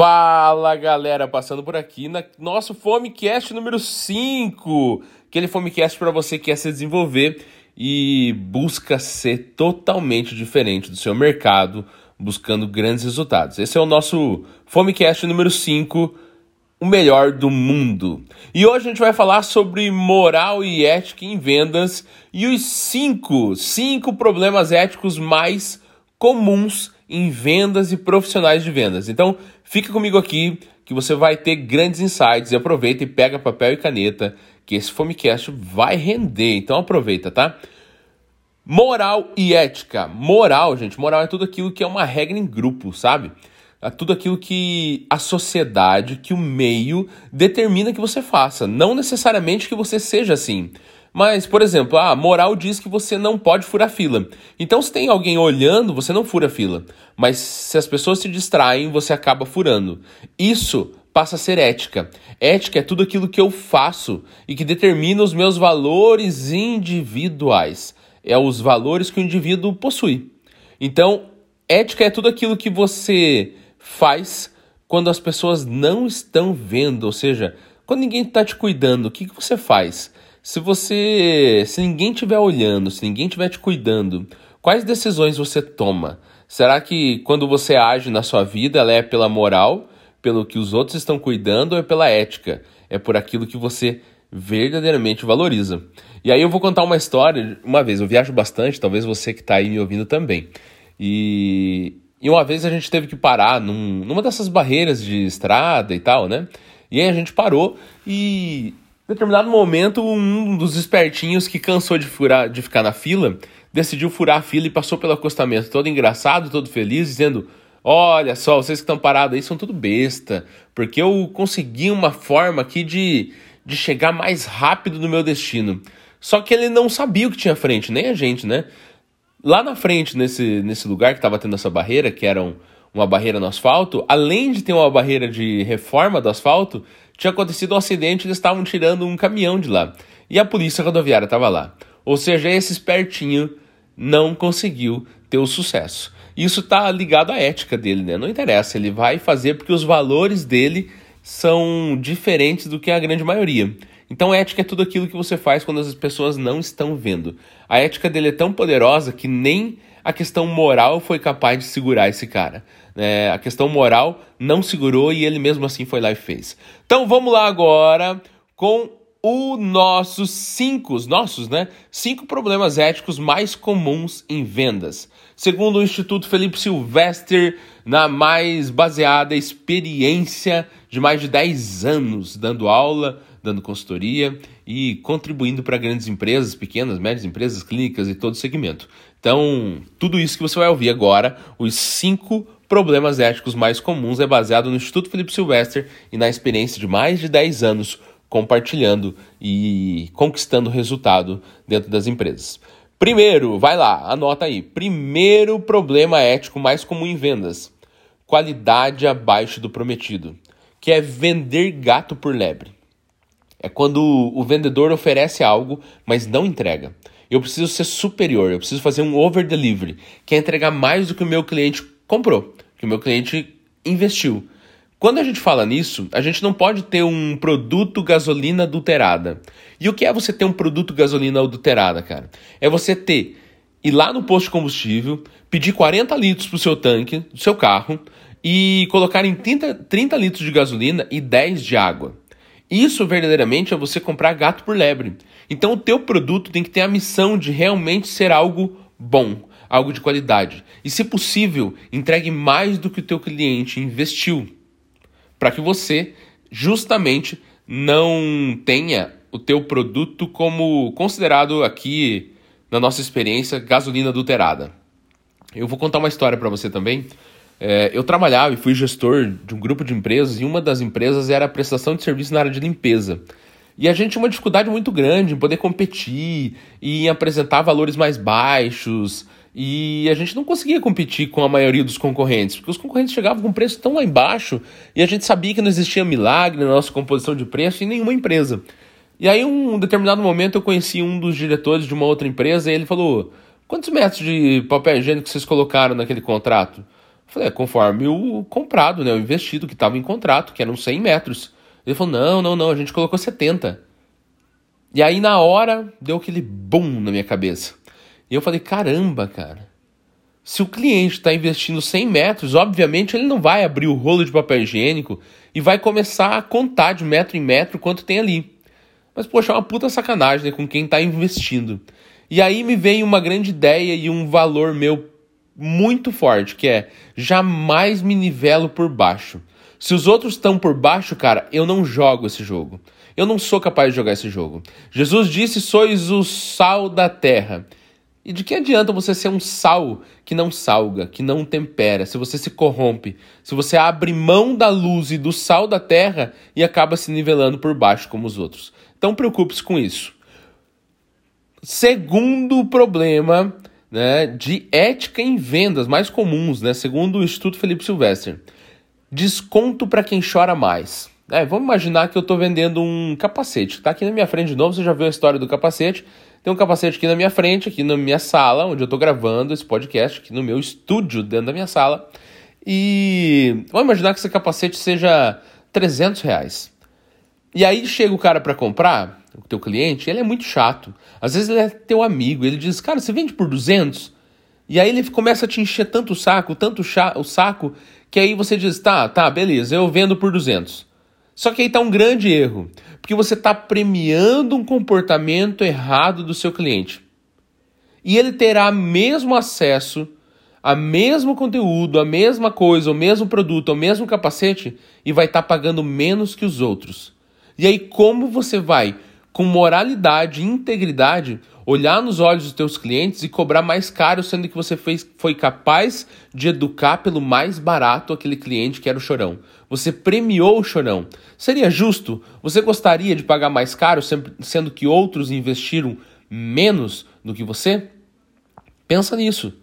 Fala galera, passando por aqui na nosso Fomecast número 5. Aquele Fomecast para você que quer se desenvolver e busca ser totalmente diferente do seu mercado, buscando grandes resultados. Esse é o nosso Fomecast número 5, o melhor do mundo. E hoje a gente vai falar sobre moral e ética em vendas e os cinco, cinco problemas éticos mais comuns em vendas e profissionais de vendas. Então, fica comigo aqui que você vai ter grandes insights e aproveita e pega papel e caneta, que esse Fomecast vai render. Então aproveita, tá? Moral e ética. Moral, gente, moral é tudo aquilo que é uma regra em grupo, sabe? É tudo aquilo que a sociedade, que o meio determina que você faça, não necessariamente que você seja assim. Mas, por exemplo, a moral diz que você não pode furar fila. Então, se tem alguém olhando, você não fura fila. Mas se as pessoas se distraem, você acaba furando. Isso passa a ser ética. Ética é tudo aquilo que eu faço e que determina os meus valores individuais. É os valores que o indivíduo possui. Então, ética é tudo aquilo que você faz quando as pessoas não estão vendo, ou seja, quando ninguém está te cuidando, o que, que você faz? Se você, se ninguém estiver olhando, se ninguém estiver te cuidando, quais decisões você toma? Será que quando você age na sua vida, ela é pela moral, pelo que os outros estão cuidando ou é pela ética? É por aquilo que você verdadeiramente valoriza. E aí eu vou contar uma história. Uma vez, eu viajo bastante, talvez você que está aí me ouvindo também. E, e uma vez a gente teve que parar num, numa dessas barreiras de estrada e tal, né? E aí a gente parou e em determinado momento, um dos espertinhos que cansou de, furar, de ficar na fila decidiu furar a fila e passou pelo acostamento, todo engraçado, todo feliz, dizendo: Olha só, vocês que estão parados aí são tudo besta, porque eu consegui uma forma aqui de, de chegar mais rápido no meu destino. Só que ele não sabia o que tinha à frente, nem a gente, né? Lá na frente, nesse, nesse lugar que estava tendo essa barreira, que era um, uma barreira no asfalto, além de ter uma barreira de reforma do asfalto, tinha acontecido um acidente e eles estavam tirando um caminhão de lá. E a polícia rodoviária estava lá. Ou seja, esse espertinho não conseguiu ter o sucesso. Isso está ligado à ética dele, né? Não interessa, ele vai fazer porque os valores dele são diferentes do que a grande maioria. Então, ética é tudo aquilo que você faz quando as pessoas não estão vendo. A ética dele é tão poderosa que nem a questão moral foi capaz de segurar esse cara. É, a questão moral não segurou e ele mesmo assim foi lá e fez. Então vamos lá agora com o nossos cinco, os nossos, né? Cinco problemas éticos mais comuns em vendas. Segundo o Instituto Felipe Silvestre, na mais baseada experiência de mais de 10 anos dando aula, dando consultoria e contribuindo para grandes empresas, pequenas, médias empresas, clínicas e todo o segmento. Então, tudo isso que você vai ouvir agora, os cinco problemas éticos mais comuns, é baseado no Instituto Felipe Silvestre e na experiência de mais de 10 anos compartilhando e conquistando resultado dentro das empresas. Primeiro, vai lá, anota aí. Primeiro problema ético mais comum em vendas: qualidade abaixo do prometido, que é vender gato por lebre. É quando o vendedor oferece algo, mas não entrega. Eu preciso ser superior, eu preciso fazer um over delivery, que é entregar mais do que o meu cliente comprou, que o meu cliente investiu. Quando a gente fala nisso, a gente não pode ter um produto gasolina adulterada. E o que é você ter um produto gasolina adulterada, cara? É você ter ir lá no posto de combustível, pedir 40 litros pro seu tanque, do seu carro, e colocar em 30, 30 litros de gasolina e 10 de água. Isso verdadeiramente é você comprar gato por lebre. Então o teu produto tem que ter a missão de realmente ser algo bom, algo de qualidade. E se possível, entregue mais do que o teu cliente investiu, para que você justamente não tenha o teu produto como considerado aqui na nossa experiência gasolina adulterada. Eu vou contar uma história para você também é, eu trabalhava e fui gestor de um grupo de empresas e uma das empresas era a prestação de serviço na área de limpeza. E a gente tinha uma dificuldade muito grande em poder competir e em apresentar valores mais baixos. E a gente não conseguia competir com a maioria dos concorrentes, porque os concorrentes chegavam com preço tão lá embaixo e a gente sabia que não existia milagre na nossa composição de preço em nenhuma empresa. E aí, um determinado momento, eu conheci um dos diretores de uma outra empresa e ele falou: Quantos metros de papel higiênico vocês colocaram naquele contrato? falei, é conforme o comprado, né? O investido que estava em contrato, que eram 100 metros. Ele falou, não, não, não, a gente colocou 70. E aí na hora deu aquele boom na minha cabeça. E eu falei, caramba, cara. Se o cliente está investindo 100 metros, obviamente ele não vai abrir o rolo de papel higiênico e vai começar a contar de metro em metro quanto tem ali. Mas, poxa, é uma puta sacanagem né, com quem está investindo. E aí me vem uma grande ideia e um valor meu muito forte, que é jamais me nivelo por baixo. Se os outros estão por baixo, cara, eu não jogo esse jogo. Eu não sou capaz de jogar esse jogo. Jesus disse: sois o sal da terra. E de que adianta você ser um sal que não salga, que não tempera, se você se corrompe, se você abre mão da luz e do sal da terra e acaba se nivelando por baixo como os outros? Então preocupe-se com isso. Segundo problema né, de ética em vendas mais comuns, né, segundo o Instituto Felipe Silvestre, desconto para quem chora mais. É, vamos imaginar que eu estou vendendo um capacete. Está aqui na minha frente de novo, você já viu a história do capacete. Tem um capacete aqui na minha frente, aqui na minha sala, onde eu estou gravando esse podcast, aqui no meu estúdio, dentro da minha sala. E vamos imaginar que esse capacete seja 300 reais. E aí chega o cara para comprar, o teu cliente, ele é muito chato. Às vezes ele é teu amigo, ele diz, cara, você vende por 200? E aí ele começa a te encher tanto o saco, tanto o saco, que aí você diz, tá, tá, beleza, eu vendo por 200. Só que aí está um grande erro, porque você está premiando um comportamento errado do seu cliente. E ele terá mesmo acesso a mesmo conteúdo, a mesma coisa, o mesmo produto, o mesmo capacete e vai estar tá pagando menos que os outros. E aí como você vai com moralidade e integridade olhar nos olhos dos teus clientes e cobrar mais caro, sendo que você fez, foi capaz de educar pelo mais barato aquele cliente que era o chorão. Você premiou o chorão. Seria justo? Você gostaria de pagar mais caro, sendo que outros investiram menos do que você? Pensa nisso.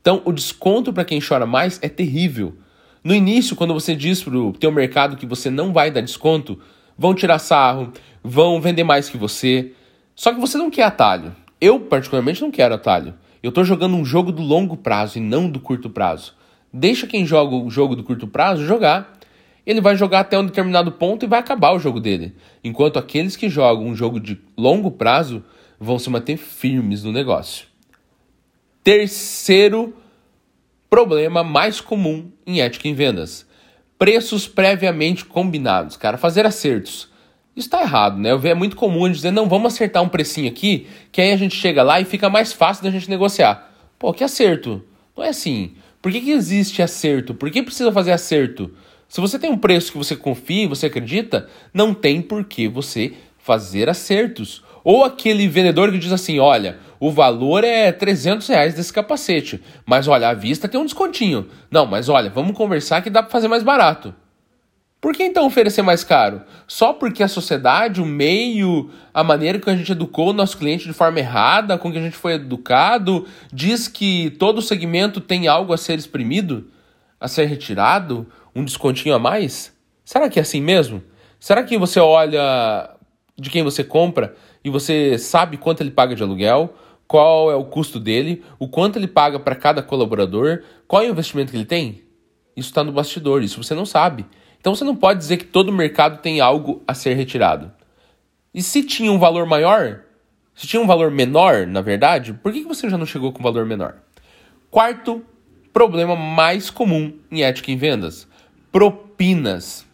Então, o desconto para quem chora mais é terrível. No início, quando você diz para o teu mercado que você não vai dar desconto, vão tirar sarro, vão vender mais que você. Só que você não quer atalho. Eu, particularmente, não quero atalho. Eu estou jogando um jogo do longo prazo e não do curto prazo. Deixa quem joga o jogo do curto prazo jogar. Ele vai jogar até um determinado ponto e vai acabar o jogo dele. Enquanto aqueles que jogam um jogo de longo prazo vão se manter firmes no negócio. Terceiro problema mais comum em ética em vendas: preços previamente combinados. Cara, fazer acertos. Isso está errado, né? Eu vejo é muito comum dizer, não, vamos acertar um precinho aqui, que aí a gente chega lá e fica mais fácil da gente negociar. Pô, que acerto? Não é assim. Por que, que existe acerto? Por que precisa fazer acerto? Se você tem um preço que você confia, você acredita, não tem por que você fazer acertos. Ou aquele vendedor que diz assim, olha, o valor é 300 reais desse capacete, mas olha, à vista tem um descontinho. Não, mas olha, vamos conversar que dá para fazer mais barato. Por que então oferecer mais caro? Só porque a sociedade, o meio, a maneira que a gente educou o nosso cliente de forma errada, com que a gente foi educado, diz que todo segmento tem algo a ser exprimido, a ser retirado, um descontinho a mais? Será que é assim mesmo? Será que você olha de quem você compra e você sabe quanto ele paga de aluguel, qual é o custo dele, o quanto ele paga para cada colaborador, qual é o investimento que ele tem? Isso está no bastidor, isso você não sabe. Então você não pode dizer que todo mercado tem algo a ser retirado. E se tinha um valor maior, se tinha um valor menor, na verdade, por que você já não chegou com um valor menor? Quarto problema mais comum em ética em vendas: propinas.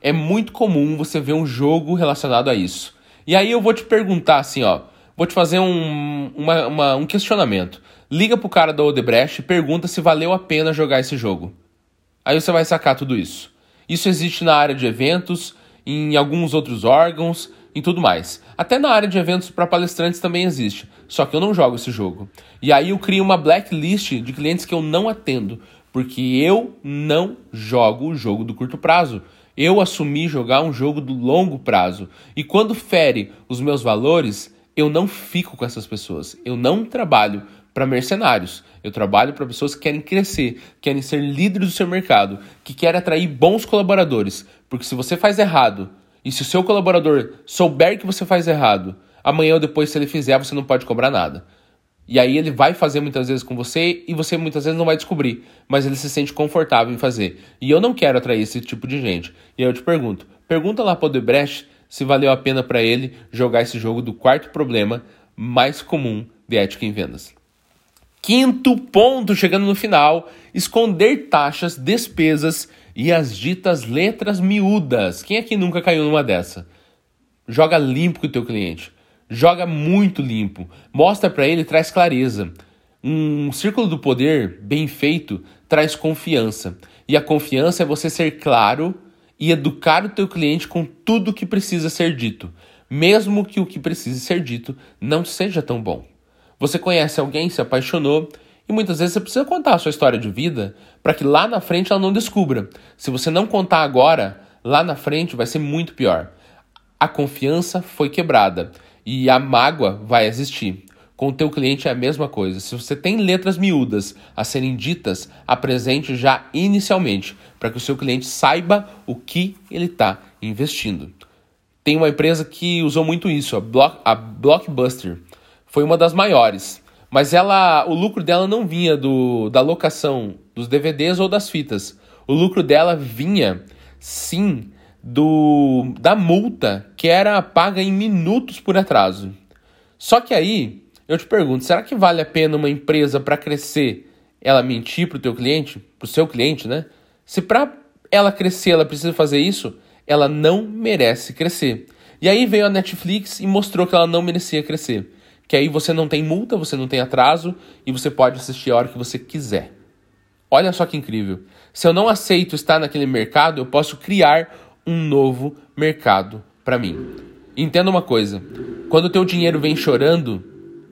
É muito comum você ver um jogo relacionado a isso. E aí eu vou te perguntar assim, ó, vou te fazer um, uma, uma, um questionamento. Liga pro cara da Odebrecht e pergunta se valeu a pena jogar esse jogo. Aí você vai sacar tudo isso. Isso existe na área de eventos, em alguns outros órgãos e tudo mais. Até na área de eventos para palestrantes também existe. Só que eu não jogo esse jogo. E aí eu crio uma blacklist de clientes que eu não atendo, porque eu não jogo o jogo do curto prazo. Eu assumi jogar um jogo do longo prazo. E quando fere os meus valores, eu não fico com essas pessoas. Eu não trabalho para mercenários. Eu trabalho para pessoas que querem crescer, querem ser líderes do seu mercado, que querem atrair bons colaboradores. Porque se você faz errado e se o seu colaborador souber que você faz errado, amanhã ou depois, se ele fizer, você não pode cobrar nada. E aí ele vai fazer muitas vezes com você e você muitas vezes não vai descobrir, mas ele se sente confortável em fazer. E eu não quero atrair esse tipo de gente. E aí eu te pergunto, pergunta lá para o Debrecht se valeu a pena para ele jogar esse jogo do quarto problema mais comum de ética em vendas. Quinto ponto, chegando no final, esconder taxas, despesas e as ditas letras miúdas. Quem aqui nunca caiu numa dessa? Joga limpo com o teu cliente. Joga muito limpo. Mostra para ele, traz clareza. Um círculo do poder bem feito traz confiança. E a confiança é você ser claro e educar o teu cliente com tudo que precisa ser dito, mesmo que o que precise ser dito não seja tão bom. Você conhece alguém, se apaixonou e muitas vezes você precisa contar a sua história de vida para que lá na frente ela não descubra. Se você não contar agora, lá na frente vai ser muito pior. A confiança foi quebrada e a mágoa vai existir. Com o teu cliente é a mesma coisa. Se você tem letras miúdas a serem ditas, apresente já inicialmente, para que o seu cliente saiba o que ele está investindo. Tem uma empresa que usou muito isso, a, Block, a Blockbuster. Foi uma das maiores. Mas ela, o lucro dela não vinha do, da locação dos DVDs ou das fitas. O lucro dela vinha, sim, do da multa que era paga em minutos por atraso. Só que aí eu te pergunto, será que vale a pena uma empresa para crescer ela mentir para o teu cliente, para o seu cliente, né? Se para ela crescer ela precisa fazer isso, ela não merece crescer. E aí veio a Netflix e mostrou que ela não merecia crescer. Que aí você não tem multa, você não tem atraso e você pode assistir a hora que você quiser. Olha só que incrível. Se eu não aceito estar naquele mercado, eu posso criar um novo mercado para mim. Entenda uma coisa: quando o teu dinheiro vem chorando,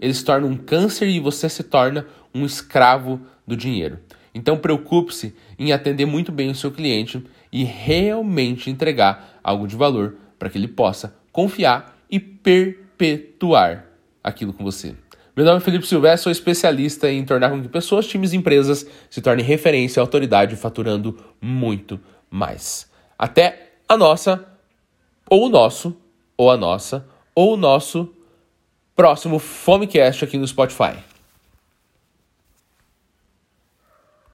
ele se torna um câncer e você se torna um escravo do dinheiro. Então preocupe-se em atender muito bem o seu cliente e realmente entregar algo de valor para que ele possa confiar e perpetuar aquilo com você. Meu nome é Felipe Silvestre, sou especialista em tornar com que pessoas, times e empresas se tornem referência e autoridade faturando muito mais. Até a nossa, ou o nosso, ou a nossa, ou o nosso próximo Fomecast aqui no Spotify.